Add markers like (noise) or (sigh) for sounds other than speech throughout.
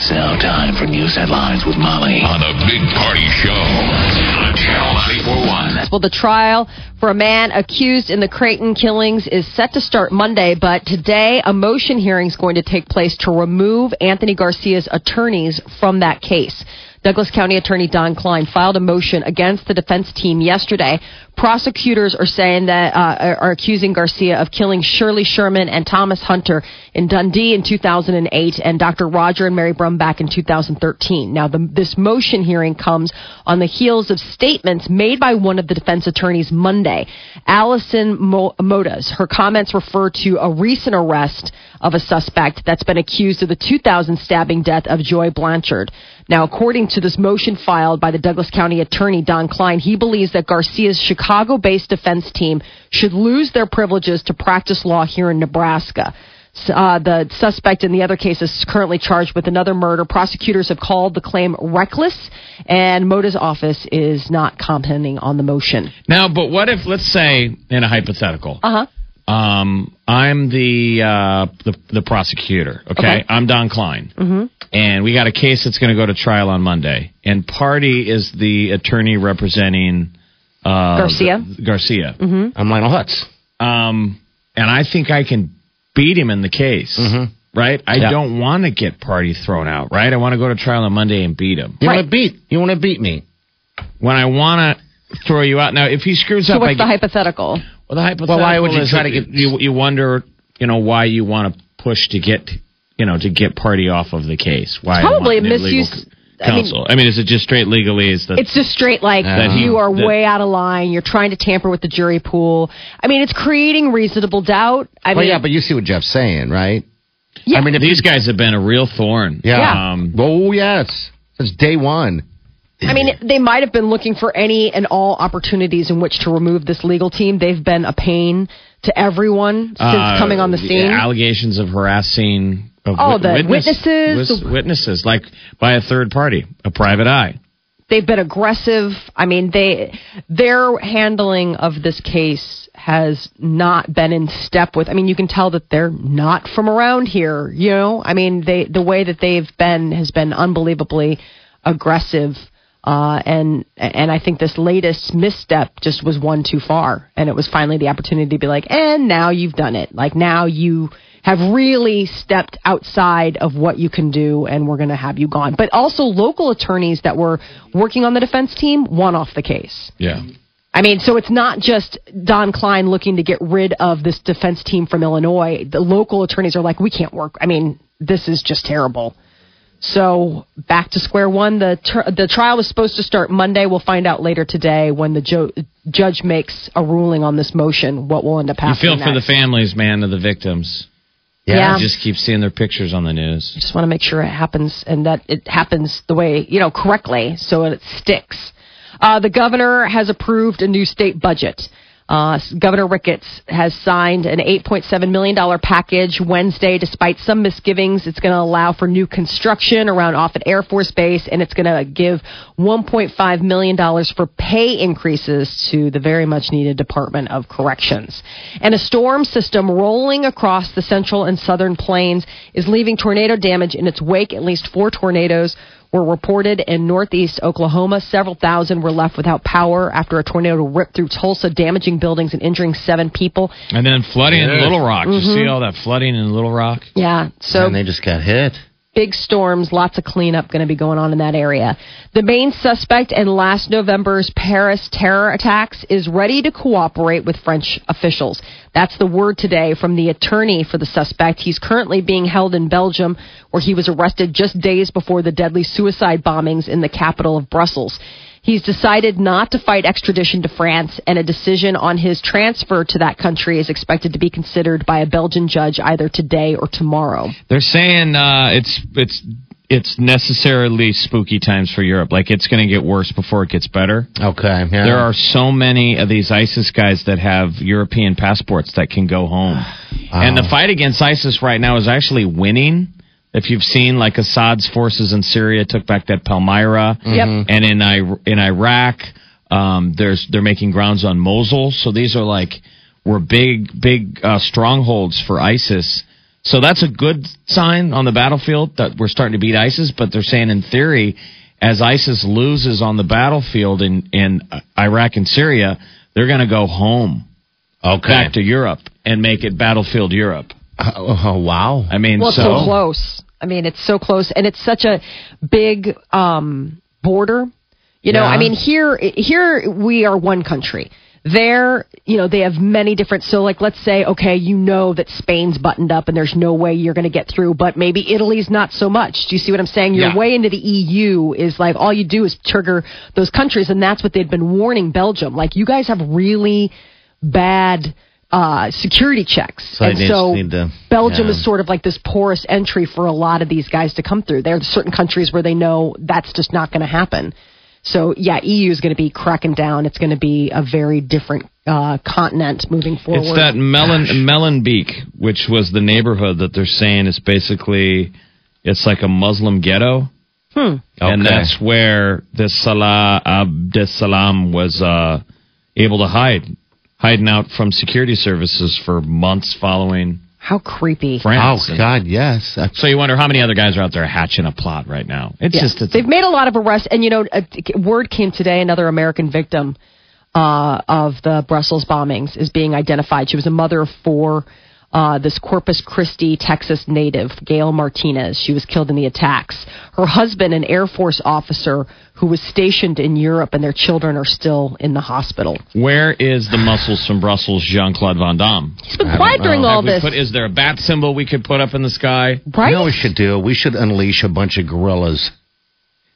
It's now time for news headlines with Molly on the Big Party Show on Channel 941. Well, the trial for a man accused in the Creighton killings is set to start Monday, but today a motion hearing is going to take place to remove Anthony Garcia's attorneys from that case. Douglas County Attorney Don Kleine filed a motion against the defense team yesterday. Prosecutors are saying that uh, are accusing Garcia of killing Shirley Sherman and Thomas Hunter in Dundee in 2008 and Dr. Roger and Mary Brumback in 2013. Now, the, this motion hearing comes on the heels of statements made by one of the defense attorneys Monday, Allison Mo- Motta. Her comments refer to a recent arrest of a suspect that's been accused of the 2000 stabbing death of Joy Blanchard. Now, according to this motion filed by the Douglas County Attorney Don Kleine, he believes that Garcia's Chicago based defense team should lose their privileges to practice law here in Nebraska. Uh, the suspect in the other case is currently charged with another murder. Prosecutors have called the claim reckless, and Motta's office is not commenting on the motion. Now, but what if, let's say, in a hypothetical, Uh huh. um, I'm the, uh, the the prosecutor. Okay, Okay. I'm Don Kleine, mm-hmm. and we got a case that's going to go to trial on Monday. And Party is the attorney representing uh, Garcia? the- Garcia. I'm Lionel Hutz. Um, and I think I can beat him in the case. Right? I Yeah. don't want to get Party thrown out. Right? I want to go to trial on Monday and beat him. You Right. want to beat? You want to beat me? When I want to throw you out now, if he screws So up, I what's the get- hypothetical? Well, the hypothetical Well, why would you is try to get- you? You wonder, you know, why you want to push to get, you know, to get party off of the case. Why? Probably a the legal misuse- c- I mean- I mean, is it just straight legalese? That It's just straight like That you are that- way out of line. You're trying to tamper with the jury pool. I mean, it's creating reasonable doubt. I well, mean, yeah, but you see what Jeff's saying, right? Yeah. I mean, if these guys have been a real thorn. Yeah. Yeah. Um, Oh yes, since day one. I mean, they might have been looking for any and all opportunities in which to remove this legal team. They've been a pain to everyone since uh, coming on the scene. allegations of harassing. Of Oh, wit- the witness- witnesses. wis- witnesses, like by a third party, a private eye. They've been aggressive. I mean, they their handling of this case has not been in step with. I mean, you can tell that they're not from around here. You know, I mean, they the way that they've been has been unbelievably aggressive. Uh, and and I think this latest misstep just was one too far, and it was finally the opportunity to be like, and now you've done it. Like now you have really stepped outside of what you can do, and we're going to have you gone. But also, local attorneys that were working on the defense team won off the case. Yeah. I mean, so it's not just Don Kleine looking to get rid of this defense team from Illinois. The local attorneys are like, we can't work. I mean, this is just terrible. So back to square one. The tr- the trial was supposed to start Monday. We'll find out later today when the jo- judge makes a ruling on this motion. What will end up You happening? feel for the families, man, of the victims. Yeah. You just keep seeing their pictures on the news. just want to make sure it happens and that it happens the way you know correctly so it sticks uh, the governor has approved a new state budget uh, Governor Ricketts has signed an $8.7 million package Wednesday. Despite some misgivings, it's going to allow for new construction around Offutt Air Force Base, and it's going to give $1.5 million for pay increases to the very much needed Department of Corrections. And a storm system rolling across the central and southern plains is leaving tornado damage in its wake. At least four tornadoes were reported in northeast Oklahoma. Several thousand were left without power after a tornado ripped through Tulsa, damaging buildings and injuring seven people. And then flooding in Little Rock. You Mm-hmm. see all that flooding in Little Rock? Yeah, so and they just got hit. Big storms, lots of cleanup going to be going on in that area. The main suspect in last November's Paris terror attacks is ready to cooperate with French officials. That's the word today from the attorney for the suspect. He's currently being held in Belgium, where he was arrested just days before the deadly suicide bombings in the capital of Brussels. He's decided not to fight extradition to France, and a decision on his transfer to that country is expected to be considered by a Belgian judge either today or tomorrow. They're saying uh, it's it's it's necessarily spooky times for Europe. Like it's going to get worse before it gets better. Okay. Yeah. There are so many of these ISIS guys that have European passports that can go home. And the fight against ISIS right now is actually winning. If you've seen, like Assad's forces in Syria took back that Palmyra, Yep. and in I- in Iraq, um, there's they're making grounds on Mosul. So these are like were big big uh, strongholds for ISIS. So that's a good sign on the battlefield that we're starting to beat ISIS. But they're saying in theory, as ISIS loses on the battlefield in in Iraq and Syria, they're going to go home okay. back to Europe and make it battlefield Europe. Oh, oh, wow. I mean, Well, so so close. I mean, it's so close, and it's such a big um, border. You know, Yeah. I mean, here here we are one country. There, you know, they have many different. So, like, let's say, okay, you know that Spain's buttoned up, and there's no way you're going to get through. But maybe Italy's not so much. Do you see what I'm saying? Your Yeah. way into the EU is like all you do is trigger those countries, and that's what they'd been warning Belgium. Like, you guys have really bad uh, security checks, So and so need to- Belgium yeah. is sort of like this porous entry for a lot of these guys to come through. There are certain countries where they know that's just not going to happen. So yeah, EU is going to be cracking down. It's going to be a very different uh, continent moving forward. It's that Melon Molenbeek, which was the neighborhood that they're saying is basically it's like a Muslim ghetto. And Okay. that's where this Salah Abdeslam was uh, able to hide, hiding out from security services for months following How creepy. Oh, France. And God, yes. So you wonder how many other guys are out there hatching a plot right now. It's Yeah. just it's, They've made a lot of arrests, and you know, a, word came today. Another American victim uh, of the Brussels bombings is being identified. She was a mother of four. Uh, this Corpus Christi, Texas native, Gail Martinez. She was killed in the attacks. Her husband, an Air Force officer who was stationed in Europe, and their children are still in the hospital. where is the muscles from Brussels, Jean Claude Van Damme? He's been quiet during all Have this, put- is there a bat symbol we could put up in the sky? right? You know we should do? We should unleash a bunch of gorillas.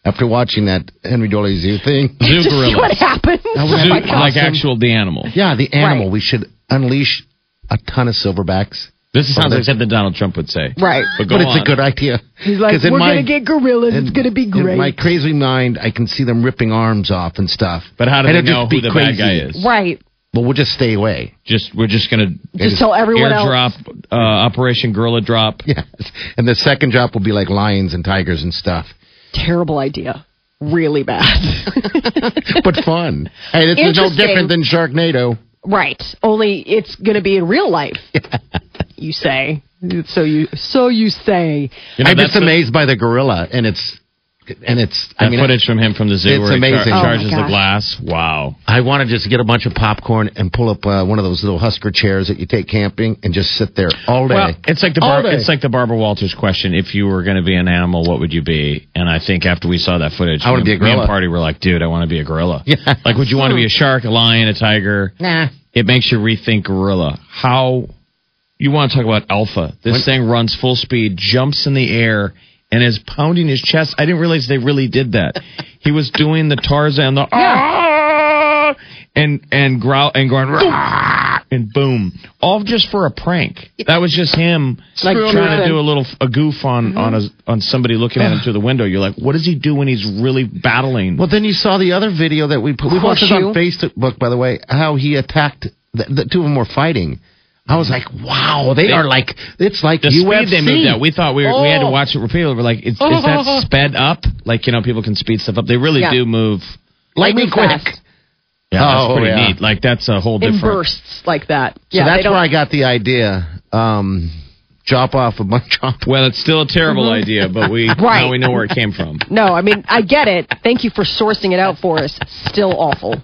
After watching that Henry Doorly Zoo thing. (laughs) Zoo Just see gorillas. what happens. That Zoo, would (laughs) My be God. like actual the animal. Yeah, the animal. Right. We should unleash a ton of silverbacks. This sounds like something Donald Trump would say. Right. But go but it's on. a good idea. He's like, 'Cause in we're going to get gorillas. It's going to be great. In my crazy mind, I can see them ripping arms off and stuff. But how do And they it'd know who the bad guy is? right. Well, we'll just stay away. Just we're just gonna Just tell everyone else. uh, Operation Gorilla Drop. (laughs) Yes. And the second drop will be like lions and tigers and stuff. Terrible idea. Really bad. (laughs) But fun. Hey, this is no different than Sharknado. Right. Only it's going to be in real life. (laughs) you say. So you so you say. You know, I'm just that's what- amazed by the gorilla, and it's and it's. That I mean, footage from him from the zoo it's where he char- amazing. Oh, charges the glass. Wow. I want to just get a bunch of popcorn and pull up uh, one of those little Husker chairs that you take camping and just sit there all day. Well, it's like the Bar- it's like the Barbara Walters question. If you were going to be an animal, what would you be? And I think after we saw that footage, I wanna be a Me and gorilla. Party were like, dude, I want to be a gorilla. (laughs) Yeah. Like, would you want to be a shark, a lion, a tiger? nah. It makes you rethink gorilla. How you want to talk about alpha? This When- thing runs full speed, jumps in the air, and is pounding his chest. I didn't realize they really did that. (laughs) he was doing the Tarzan, the "Ah!" and and growl and going "Rah!" and boom, all just for a prank. That was just him Like trying to do a little a goof on on a, on somebody looking at him through the window. You're like, what does he do when he's really battling? Well, then you saw the other video that we put. We posted on Facebook, by the way, how he attacked. The, the two of them were fighting. I was like, wow, they, They- are like it's like the UFC. speed they moved at. We thought we, were, we had to Oh. watch it repeatedly. We're like, is, is that (laughs) sped up? Like you know, people can speed stuff up. They really Yeah. do move. lightning quick. fast. Yeah, that's Oh, pretty yeah. neat. Like that's a whole In different. bursts like that. So yeah, they that's where I got the idea. Um, chop off a bunch. Chop. (laughs) Well, it's still a terrible idea, but we (laughs) Mm-hmm. Right. now we know where it came from. No, I mean I get it. Thank you for sourcing it out for us. Still awful.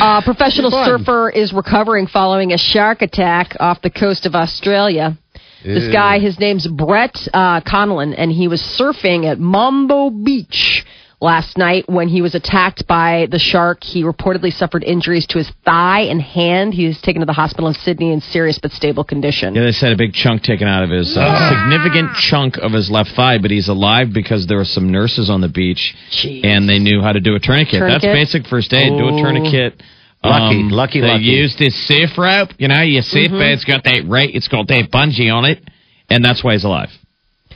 Uh, professional surfer is recovering following a shark attack off the coast of Australia. This guy, his name's Brett uh, Connellan, and he was surfing at Maroubra Beach last night when he was attacked by the shark. He reportedly suffered injuries to his thigh and hand. He was taken to the hospital in Sydney in serious but stable condition. Yeah, they said a big chunk taken out of his uh, significant chunk of his left thigh, but he's alive because there were some nurses on the beach Jeez. and they knew how to do a tourniquet. Tourniquet? That's basic first aid. Do a Oh. tourniquet. Lucky, Um, lucky, They lucky. used this safe rope. You know, your safe Mm-hmm. bed's got that right. It's got that bungee on it, and that's why he's alive.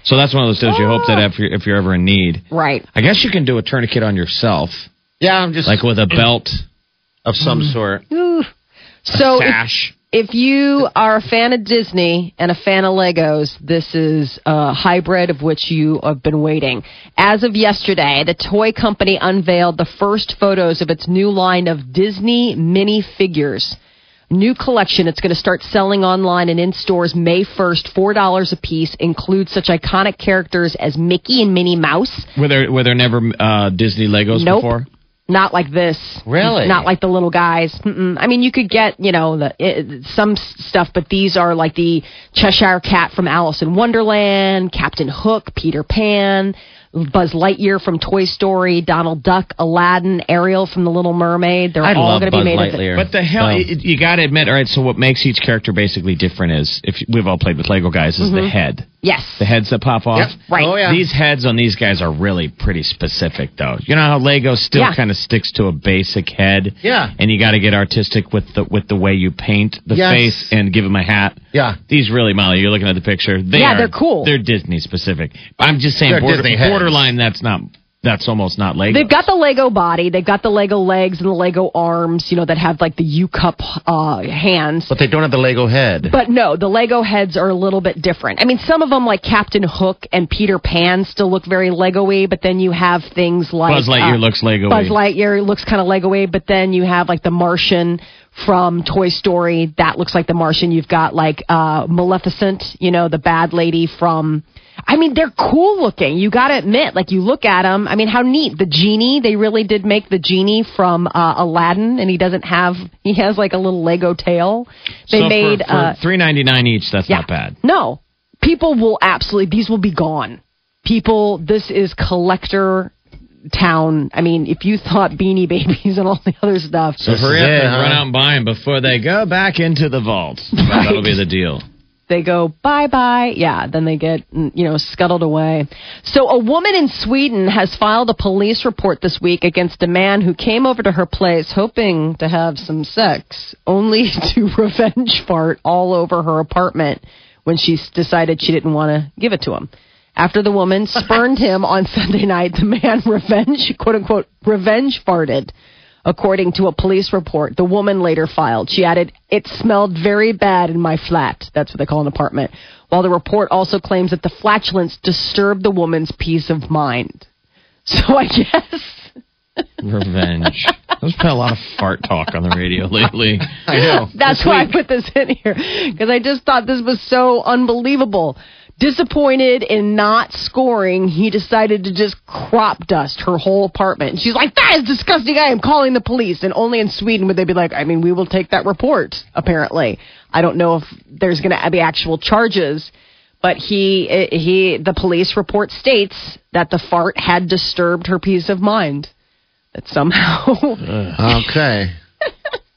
So that's one of those deals you hope that oh. if you're, if you're ever in need. Right. I guess you can do a tourniquet on yourself, Yeah, I'm just like with a belt, of some mm. sort. So if, sash. if you are a fan of Disney and a fan of Legos, this is a hybrid of which you have been waiting. As of yesterday, the toy company unveiled the first photos of its new line of Disney mini figures. New collection. It's going to start selling online and in stores May 1st, $4 a piece. Includes such iconic characters as Mickey and Minnie Mouse. Were there were there never uh, Disney Legos Nope. before? Not like this. Really? Not like the little guys. Mm-mm. I mean, you could get, you know, the it, some stuff, but these are like the Cheshire Cat from Alice in Wonderland, Captain Hook, Peter Pan, Buzz Lightyear from Toy Story, Donald Duck, Aladdin, Ariel from The Little Mermaid. They're I all going to be Buzz made Of Lightyear. But the hell, you, you got to admit, all right. So what makes each character basically different is if we've all played with Lego guys, is the mm-hmm. head. Yes. The heads that pop off. Yep. Right. Oh, yeah. These heads on these guys are really pretty specific, though. You know how Lego still Yeah. kind of sticks to a basic head. Yeah. And you got to get artistic with the with the way you paint the Yes. face and give them a hat. Yeah. These really, Molly, you're looking at the picture. They Yeah, are- they're cool. They're Disney specific. I'm just saying, border, Disney borderline. That's not. That's almost not Lego. They've got the Lego body, they've got the Lego legs and the Lego arms, you know, that have like the U cup uh, hands. But they don't have the Lego head. But no, the Lego heads are a little bit different. I mean, some of them, like Captain Hook and Peter Pan, still look very Lego-y. But then you have things like Buzz Lightyear uh, looks Lego-y. Buzz Lightyear looks kind of Lego-y. But then you have like the Martian from Toy Story. That looks like the Martian. You've got like uh, Maleficent, you know, the bad lady from. I mean, they're cool looking. You got to admit, like you look at them. I mean, how neat the genie. They really did make the genie from uh, Aladdin, and he doesn't have. (laughs) He has like a little Lego tail. They so made. for, uh, three ninety nine each. That's not bad. no, people will absolutely. These will be gone. People, this is collector town. I mean, if you thought Beanie Babies (laughs) and all the other stuff, So hurry up it, and huh? run out and buy them before they go back into the vault. (laughs) That'll be the deal. They go bye bye. Yeah, then they get mm, you know scuttled away. So a woman in Sweden has filed a police report this week against a man who came over to her place hoping to have some sex, only (laughs) to (laughs) revenge fart all over her apartment when she decided she didn't want to give it to him. After the woman spurned (laughs) him on Sunday night, the man revenge quote unquote revenge farted. According to a police report, the woman later filed. She added, It smelled very bad in my flat. That's what they call an apartment. While the report also claims that the flatulence disturbed the woman's peace of mind. (laughs) So I guess (laughs) Revenge. There's been a lot of fart talk on the radio lately. I know. that's why week. I put this in here. Because I just thought this was so unbelievable. Disappointed in not scoring, he decided to just crop dust her whole apartment. And she's like, that is disgusting. I am calling the police. And only in Sweden would they be like, I mean, we will take that report, apparently. I don't know if there's going to be actual charges. But he, he, the police report states that the fart had disturbed her peace of mind. That somehow (laughs) Okay. (laughs)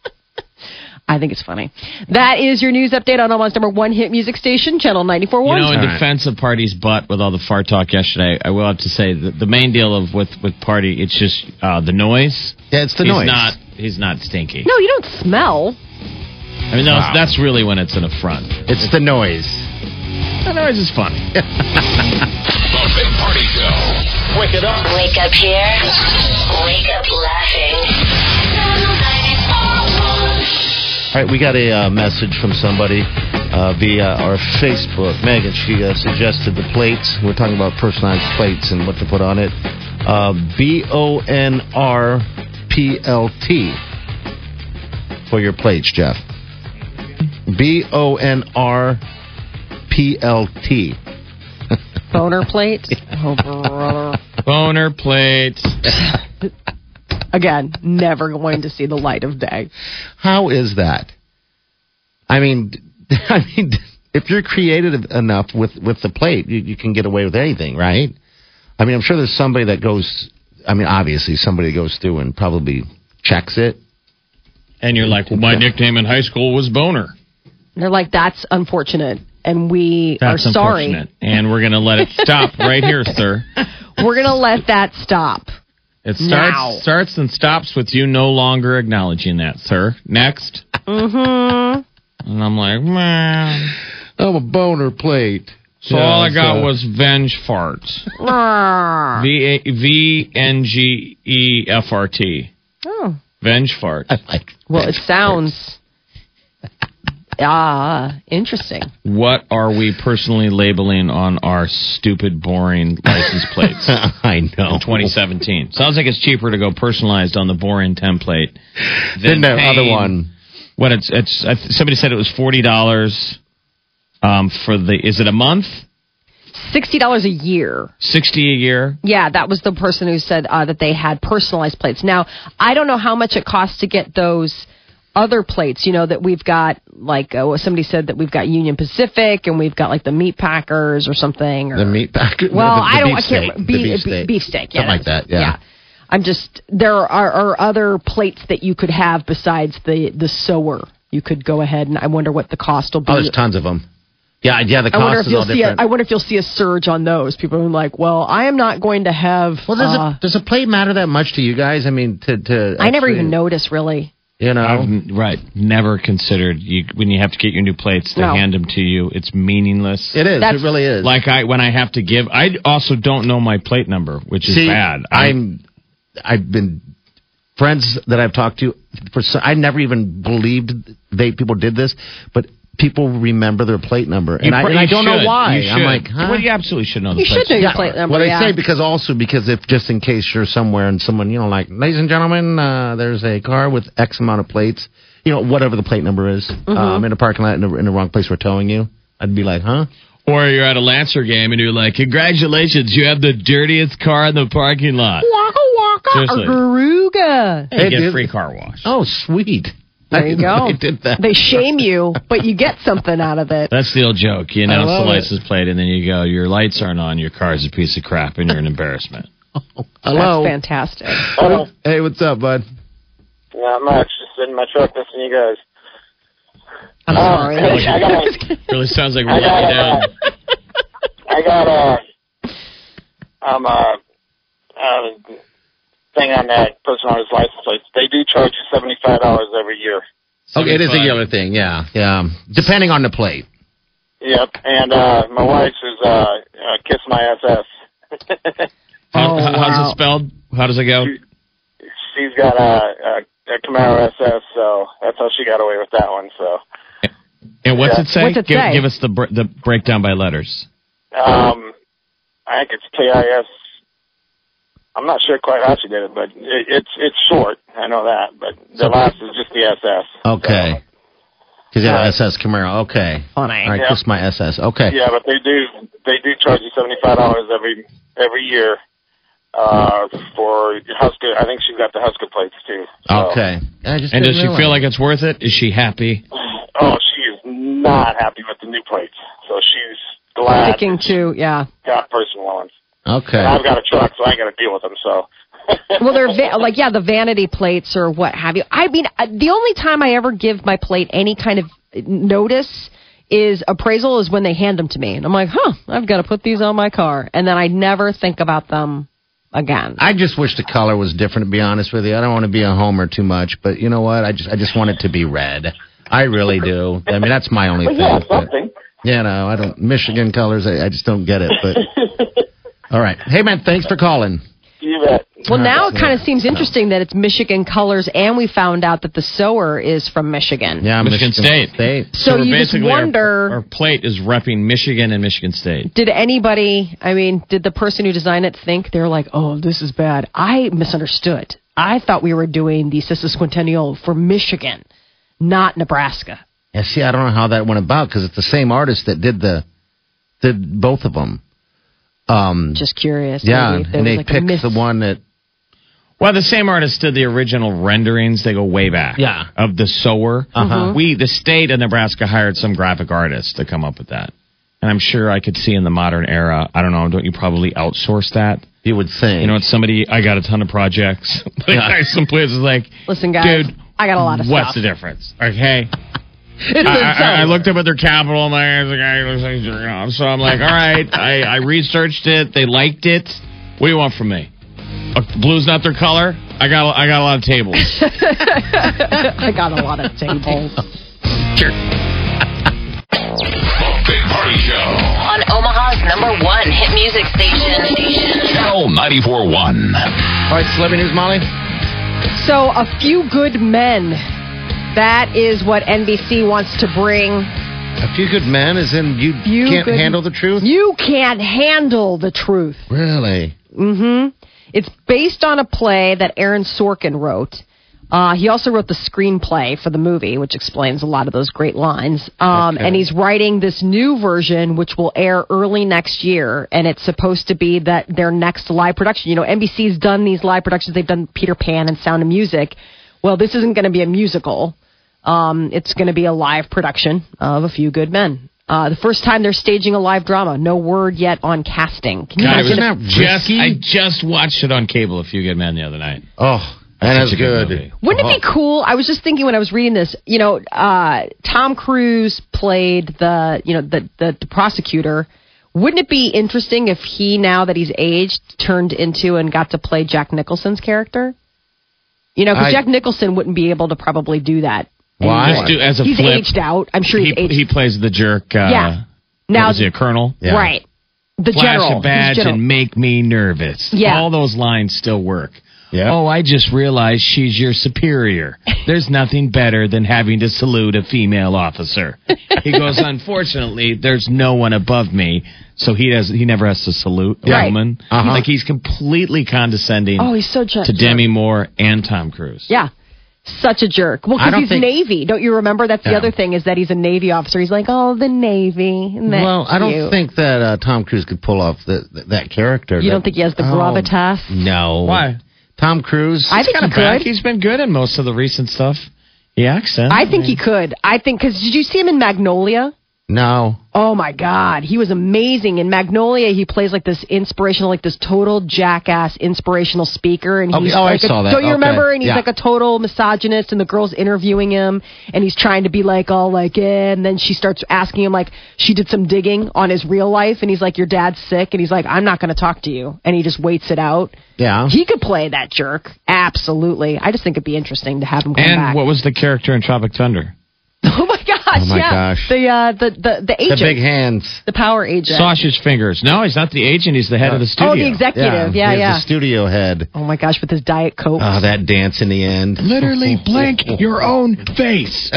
I think it's funny. That is your news update on almost number one hit music station, Channel 94.1. You know, in All right. defense of Party's butt with all the fart talk yesterday, I will have to say that the main deal of with with Party, it's just uh, the noise. Yeah, it's the he's noise. not he's not stinky. no, you don't smell. I mean, that's, Wow. that's really when it's an affront. It's the noise. The noise is funny. (laughs) The Big Party Show. Wake up here. Wake up laughing. All right, we got a uh, message from somebody uh, via our Facebook. Megan, she uh, suggested the plates. We're talking about personalized plates and what to put on it. Uh, B O N R P L T for your plates, Jeff. B O N R P L T. Boner plate. (laughs) Oh, brother. Boner plates. (laughs) Again, never going to see the light of day. How is that? I mean, (laughs) I mean, if you're creative enough with with the plate, you, you can get away with anything, right? I mean, I'm sure there's somebody that goes. I mean, obviously, somebody goes through and probably checks it. And you're like, well, my nickname in high school was Boner. They're like, that's unfortunate. And we That's are sorry. And we're going to let it stop (laughs) right here, sir. We're going to let that stop. It starts Now. starts and stops with you no longer acknowledging that, sir. Next. Mm-hmm. And I'm like, man. I'm a boner plate. So Yeah, all I got so- was Venge farts. V A V N G E F R T. Oh. Venge Fart. I like Well, it sounds ah interesting. What are we personally labeling on our stupid, boring license (laughs) plates? I know. in 2017. Sounds like it's cheaper to go personalized on the boring template Then than that other one. What it's it's somebody said it was forty dollars um, for the is it a month Sixty dollars a year. sixty a year? Yeah, that was the person who said uh, that they had personalized plates. Now, I don't know how much it costs to get those other plates. You know that we've got like uh, somebody said that we've got Union Pacific and we've got like the meat packers or something. Or, The meat packer. Well, the, the I don't. I can't. steak. Beef be- steak. beef steak. Yeah, Something like that. Yeah. I'm just there are, are other plates that you could have besides the the sower. You could go ahead and I wonder what the cost will be. Oh, there's tons of them. Yeah, yeah. The I wonder cost if is you'll all see. Different. I wonder if you'll see a surge on those people who are like, well, I am not going to have. well, does uh, it does a plate matter that much to you guys? I mean, to to. I never even notice really. You know. I've n- right, never considered you when you have to get your new plates. They No. hand them to you. It's meaningless. it is. That's- it really is. Like I when I have to give, I also don't know my plate number, which is bad. I- I'm. I've been friends that I've talked to. For so, I never even believed they people did this, but people remember their plate number, and, You I, and I don't know why. You I'm like, huh? well, you absolutely should know the You should know your plate number. Well, they yeah. say because also because if just in case you're somewhere and someone you know like, ladies and gentlemen, uh, there's a car with X amount of plates, you know whatever the plate number is, Mm-hmm. um, in a parking lot in the, in the wrong place for towing you, I'd be like, huh? Or you're at a Lancer game and you're like, congratulations, you have the dirtiest car in the parking lot. Waka waka Seriously. garuga. Hey, get free car wash. Oh, sweet. There you (laughs) didn't go. They did that. They shame you, but you get something out of it. That's the old joke. You announce the love it. license plate and then you go, your lights aren't on, your car's a piece of crap, and you're an embarrassment. (laughs) Hello. That's fantastic. Hey, what's up, bud? Not much. Just sitting in my truck listening to you guys. I'm Um, sorry. hey, I got a, (laughs) really sounds like we're I got letting you down. a, I got a, um, uh, uh, thing on that person on his license plate. They do charge you seventy five dollars every year. Okay, it is a 75. yearly thing. Yeah, yeah. Depending on the plate. Yep. And uh, my wife's is uh, uh, Kiss My SS. (laughs) How, Oh, how- How's it spelled? How does it go? She's got a, a, a Camaro SS, so that's how she got away with that one. So, And what's Yeah. it say? What's it give, say? give us the br- the breakdown by letters. um, I think it's KIS. I'm not sure quite how she did it, but it, it's it's short. I know that, but the last is just the SS. Okay. Because yeah, All right. SS Camaro. Okay. Funny. All right, Yeah. kiss my SS. Okay. Yeah, but they do they do charge you seventy five dollars every every year uh for Husker. I think she's got the Husker plates too. So- Okay. And does she realize. feel like it's worth it? Is she happy? Oh, she is not happy with the new plates, so she's glad Sticking to yeah. got personal ones. Okay. And I've got a truck, so I ain't got to deal with them. So. (laughs) Well, they're va- like yeah, the vanity plates or what have you. I mean, uh, the only time I ever give my plate any kind of notice is appraisal is when they hand them to me, and I'm like, huh, I've got to put these on my car, and then I never think about them again. I just wish the color was different. To be honest with you, I don't want to be a homer too much, but you know what? I just I just want it to be red. I really do. I mean, that's my only But thing. yeah, but- something. You know, I don't Michigan colors. I, I just don't get it. But (laughs) all right, hey man, thanks for calling. You bet. Well, now it kind of seems interesting that it's Michigan colors, and we found out that the sower is from Michigan. Yeah, Michigan State. State. So, we're you just basically- our- wonder. Our, plate is repping Michigan and Michigan State. did anybody? I mean, did the person who designed it think they're like, "Oh, this is bad"? I misunderstood. I thought we were doing the sesquicentennial for Michigan, not Nebraska. Yeah, see, I don't know how that went about because it's the same artist that did the did both of them. Um, Just curious. yeah, maybe there and they like a picked mis- the one that Well, the same artist did the original renderings. They go way back. Yeah. Of the sower. Uh-huh. We, the state of Nebraska, hired some graphic artist to come up with that. And I'm sure I could see in the modern era. I don't know. Don't you probably outsource that? you would think. You know, it's somebody. I got a ton of projects. (laughs) They Yeah. hire some places like, Listen, guys, dude, I got a lot of stuff. what's stuff. the difference? Okay. It's I, I, I looked up at their capital. and I was like, I looks like he's jerking off. So I'm like, all right. (laughs) I, I researched it. They liked it. What do you want from me? Uh, blue's not their color. I got I got a lot of tables. (laughs) I got a lot of tables. The Big Party Show. On Omaha's number one hit music station. Channel 94.1. All right, celebrity news, Molly. So, a few good men. That is what NBC wants to bring. A few good men, is in you Few can't good- handle the truth. You can't handle the truth. Really? Mm hmm. It's based on a play that Aaron Sorkin wrote. Uh, he also wrote the screenplay for the movie, which explains a lot of those great lines. Um, Okay. And he's writing this new version, which will air early next year. And it's supposed to be that their next live production. You know, NBC's done these live productions. They've done Peter Pan and Sound of Music. Well, this isn't going to be a musical. Um, it's going to be a live production of A Few Good Men. Uh, the first time they're staging a live drama. No word yet on casting. Can you God, it was imagine if- just I just watched it on cable. A few good men the other night. Oh, and Such that's good good. Wouldn't it be cool? I was just thinking when I was reading this. You know, uh, Tom Cruise played the you know the, the the prosecutor. Wouldn't it be interesting if he, now that he's aged, turned into and got to play Jack Nicholson's character? You know, because Jack Nicholson wouldn't be able to probably do that. Why? Just do as a he's flip. aged out. I'm sure he's he, aged. he plays the jerk. Uh, Yeah. Now now, was he a colonel? Yeah. right? The Flash general. a badge general. and make me nervous. Yeah. all those lines still work. Yeah. Oh, I just realized she's your superior. (laughs) There's nothing better than having to salute a female officer. (laughs) He goes, unfortunately, there's no one above me, so he does. He never has to salute a Right. woman. Uh-huh. Like he's completely condescending oh, he's so gen- to Demi Moore and Tom Cruise. Yeah. Such a jerk. Well, because he's think- Navy. Don't you remember? That's the Yeah. other thing is that he's a Navy officer. He's like, oh, the Navy. Isn't Well, I don't cute? think that uh, Tom Cruise could pull off the, th- that character. You That- don't think he has the Oh, gravitas? No. Why? Tom Cruise? I think he Kinda back. could. He's been good in most of the recent stuff. He acts in. I think he could. I think because did you see him in Magnolia? No. Oh my God, he was amazing in Magnolia. He plays like this inspirational, like this total jackass inspirational speaker, and Okay, he's oh, like a- saw that. Don't you Okay, remember? And he's yeah. like a total misogynist, and the girl's interviewing him, and he's trying to be like all like, eh, and then she starts asking him like she did some digging on his real life, and he's like, your dad's sick, and he's like, I'm not going to talk to you, and he just waits it out. Yeah. He could play that jerk, absolutely. I just think it'd be interesting to have him come And back. what was the character in Tropic Thunder? (laughs) oh my gosh, Oh my yeah, gosh. the uh, the the the the agent, big hands. the power agent. Sausage Fingers. No, he's not the agent. He's the head of the studio. Oh, the executive. Yeah, he yeah. The studio head. Oh my gosh, with his diet coke. Oh, that dance in the end. Literally (laughs) blink your own face.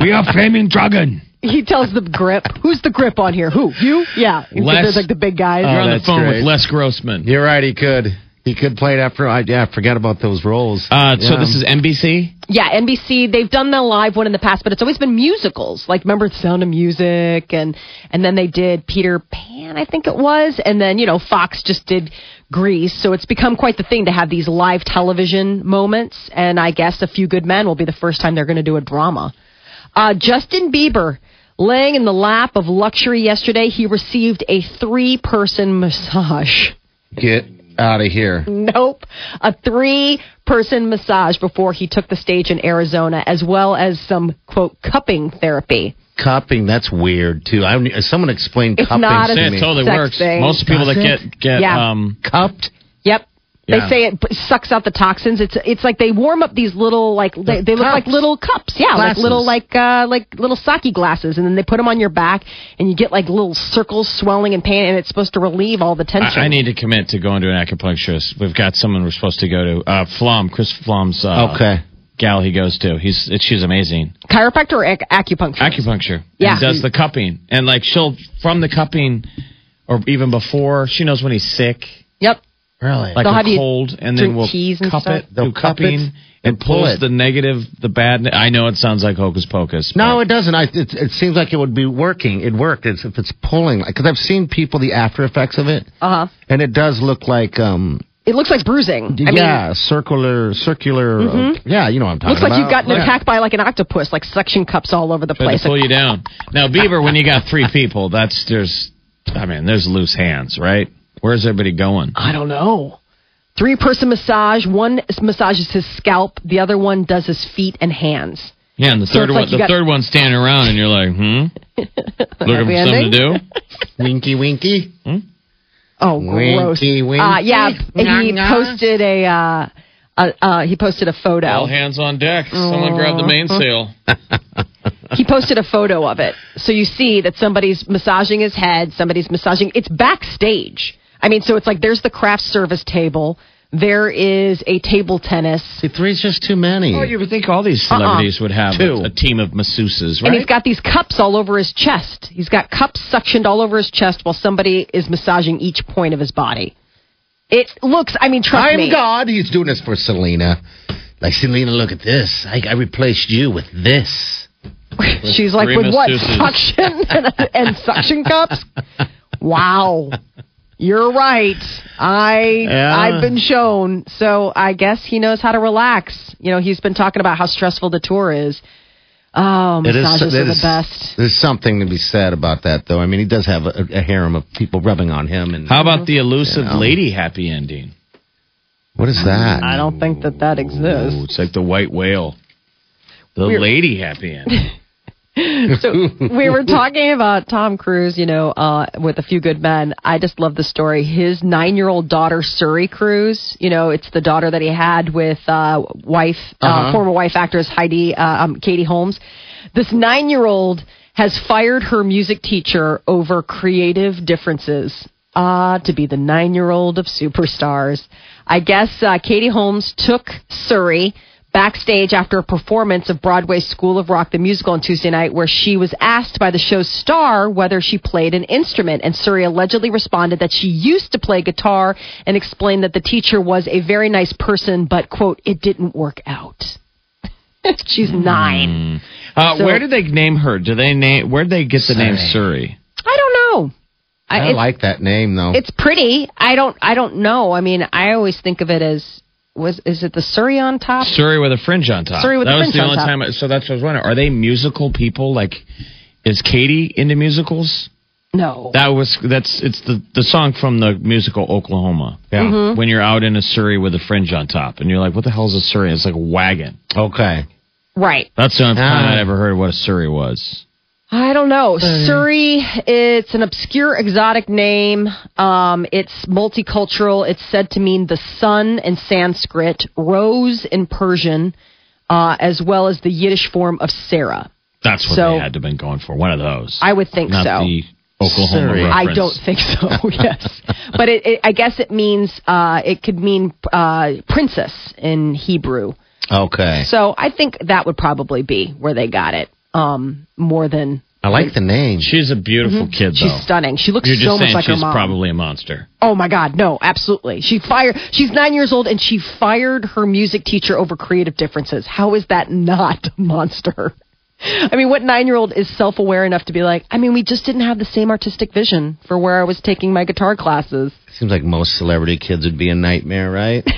We are flaming dragon. he tells the grip. Who's the grip on here? Who? You? Yeah. Because Les- There's like the big guys. You're on the phone great. with Les Grossman. You're right. He could. He could play it after. I yeah. I forgot about those roles. Uh, so this is NBC. Yeah, NBC. They've done the live one in the past, but it's always been musicals. Like remember the Sound of Music, and and then they did Peter Pan, I think it was, and then you know Fox just did Grease. So it's become quite the thing to have these live television moments. And I guess A Few Good Men will be the first time they're going to do a drama. Uh, Justin Bieber. Laying in the lap of luxury yesterday, he received a three person massage. Get out of here. Nope. A three person massage before he took the stage in Arizona, as well as some, quote, cupping therapy. Cupping. That's weird too. I someone explained It's cupping not a to Yeah, me. it totally Sex works. thing. Most people that Does get get Yeah. um cupped. Yep. Yeah. They say it sucks out the toxins. It's it's like they warm up these little like they, they look like cups. little cups, yeah, like little like uh like little sake glasses, and then they put them on your back, and you get like little circles swelling and pain, and it's supposed to relieve all the tension. I, I need to commit to going to an acupuncturist. We've got someone we're supposed to go to. Uh, Flom, Chris Flom's uh, Okay. gal he goes to. He's it, she's amazing. chiropractor or ac- acupuncture. Acupuncture. Yeah. And does the cupping and like she'll from the cupping or even before she knows when he's sick, Yep. Really? like They'll a have you cold, and drink then we'll teas and cup stuff. it. They'll do cup cupping it and and pull pulls it. the negative, the bad. I know it sounds like hocus pocus. No, it doesn't. I, it, it seems like it would be working. It worked. It's, if it's pulling, because I've seen people the after effects of it, Uh huh. and it does look like, um, It looks like bruising. I mean, Mm-hmm. yeah, circular, circular. uh, yeah, you know what I'm talking about. Looks like you've gotten Yeah. attacked by like an octopus, like suction cups all over the Try place. to pull you down. Now, Beaver, when you got three (laughs) people, that's there's, I mean, there's loose hands, right? Where's everybody going? I don't know. Three person massage. One massages his scalp. The other one does his feet and hands. Yeah, and the So third it's one, like the got- third one's standing around, and you're like, hmm, (laughs) looking for something to do. Winky, winky. Oh, gross. Winky, winky. Uh, yeah, he Nyah, nyah. posted a. Uh, uh, uh, he posted a photo. All hands on deck. Someone grab the mainsail. (laughs) he posted a photo of it. So you see that somebody's massaging his head, somebody's massaging. It's backstage. I mean, so it's like there's the craft service table. There is a table tennis. See, three's just too many. Oh, you would think all these uh-uh. celebrities would have Two. a, a team of masseuses, right? And he's got these cups all over his chest. He's got cups suctioned all over his chest while somebody is massaging each point of his body. It looks, I mean, trust me I'm. God. He's doing this for Selena. Like, Selena, look at this. I, I replaced you with this. (laughs) She's like, three with what? Suction (laughs) and, and suction cups? Wow. (laughs) You're right. I Yeah. I've been shown. So I guess he knows how to relax. You know, he's been talking about how stressful the tour is. Oh, It is- massages it are the is- best. There's something to be said about that, though. I mean, he does have a, a harem of people rubbing on him. And How about the elusive You know. lady happy ending? what is that? I don't think that that exists. Ooh, it's like the white whale. The We're- lady happy ending. (laughs) (laughs) So we were talking about Tom Cruise, you know, uh, with a few good men. I just love the story. His nine-year-old daughter, Suri Cruise, you know, it's the daughter that he had with uh, wife, uh Uh-huh. former wife actress Heidi, uh, um, Katie Holmes. This nine-year-old has fired her music teacher over creative differences. Ah, to be the nine-year-old of superstars. I guess uh, Katie Holmes took Suri backstage after a performance of Broadway's School of Rock the musical on Tuesday night, where she was asked by the show's star whether she played an instrument. And Suri allegedly responded that she used to play guitar and explained that the teacher was a very nice person, but, quote, it didn't work out. (laughs) She's nine. Uh, So- where did they name her? Do they name? Where did they get the name Suri? I don't know. I it's- like that name, though. It's pretty. I don't. I don't know. I mean, I always think of it as was. Is it the Surrey on top? Surrey with a fringe on top. Surrey with that a was fringe the on only top. time. I, so that's what I was wondering. Are they musical people? Like, is Katie into musicals? No. That was that's it's the the song from the musical Oklahoma. yeah. Mm-hmm. When you're out in a Surrey with a fringe on top, and you're like, "What the hell is a Surrey?" It's like a wagon. Okay. right. That's the only time Ah. I ever heard what a Surrey was. I don't know. Surrey, it's an obscure exotic name. Um, it's multicultural. It's said to mean the sun in Sanskrit, rose in Persian, uh, as well as the Yiddish form of Sarah. That's what So- they had to have been going for. One of those. I would think not so. the Oklahoma Surrey. I don't think so. (laughs) yes, but it, it, I guess it means uh, it could mean uh, princess in Hebrew. Okay. So I think that would probably be where they got it. Um, more than I like the name. She's a beautiful kid, though. she's stunning. She looks You're just so much saying like her she's mom. probably a monster. Oh my God, no, absolutely. She fired. She's nine years old and she fired her music teacher over creative differences. How is that not a monster? I mean, what nine year old is self aware enough to be like, I mean, we just didn't have the same artistic vision for where I was taking my guitar classes. Seems like most celebrity kids would be a nightmare, right? (laughs)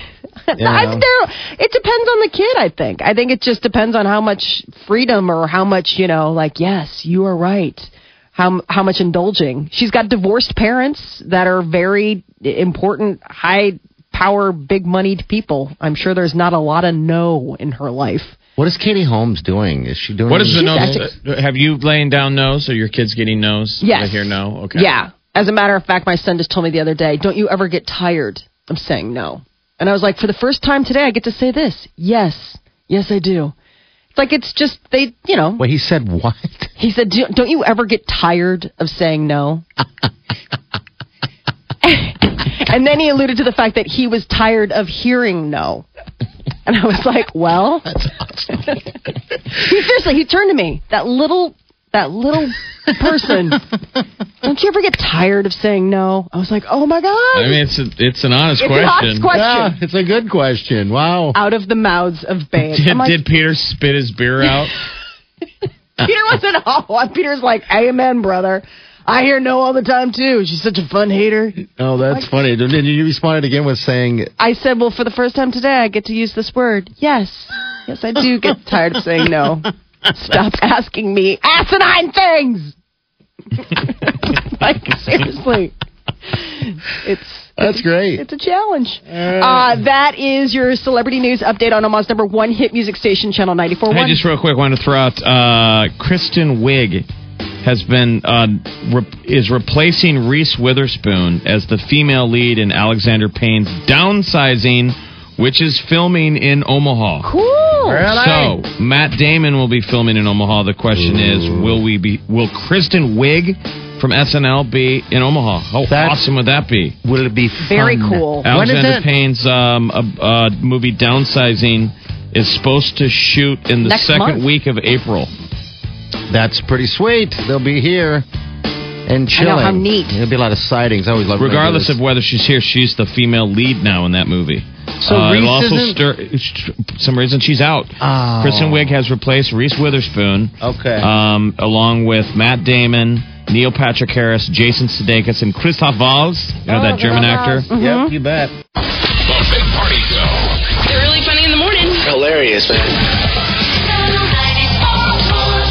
You know? there, it depends on the kid, I think. I think it just depends on how much freedom or how much, you know, like, yes, you are right. How, how much indulging. She's got divorced parents that are very important, high power, big moneyed people. I'm sure there's not a lot of no in her life. What is Katie Holmes doing? Is she doing? What is the She's nose? uh, Have you laying down nose? Or your kids getting nose? Yes. I hear no. Okay. Yeah. As a matter of fact, my son just told me the other day, don't you ever get tired of saying no? And I was like, for the first time today, I get to say this. Yes. Yes, I do. It's like it's just, they, you know, Well, he said what? (laughs) he said, "Do- don't you ever get tired of saying no? (laughs) and then he alluded to the fact that he was tired of hearing no. And I was like, well, he seriously, he turned to me, that little, that little person. (laughs) Don't you ever get tired of saying no? I was like, oh my god! I mean, it's a, it's an honest It's an question. honest question. Yeah, it's a good question. Wow. Out of the mouths of babes. Did, like, did Peter spit his beer (laughs) out? Peter wasn't oh, (laughs) Peter's like, amen, brother. I hear no all the time too. She's such a fun hater. Oh, that's funny. Then you responded again with saying, I said, well, for the first time today, I get to use this word. Yes. Yes, I do get tired of saying no. Stop asking me asinine things. (laughs) like, seriously. It's "That's great." it's a challenge. Uh, that is your celebrity news update on Omaha's number one hit music station, Channel 94.1. Hey, just real quick, want to throw out uh, Kristen Wiig has been uh, re- is replacing Reese Witherspoon as the female lead in Alexander Payne's Downsizing, which is filming in Omaha. cool. Really? So Matt Damon will be filming in Omaha. The question is, will we be? Will Kristen Wiig from SNL be in Omaha? How That's- awesome would that be? Will it be Very fun? cool. When is Alexander it? Payne's um, uh, uh, movie Downsizing is supposed to shoot in the Next second month. week of April. That's pretty sweet. They'll be here and I chilling. know, how neat. There'll be a lot of sightings. I always love. when Regardless of whether she's here, she's the female lead now in that movie. So uh, Reese also isn't- stir. Some reason, she's out. Oh. Kristen Wiig has replaced Reese Witherspoon. Okay. Um, along with Matt Damon, Neil Patrick Harris, Jason Sudeikis, and Christoph Waltz. You know that German actor. Yep, you bet. The Big Party Show. They're really funny in the morning. Hilarious, man.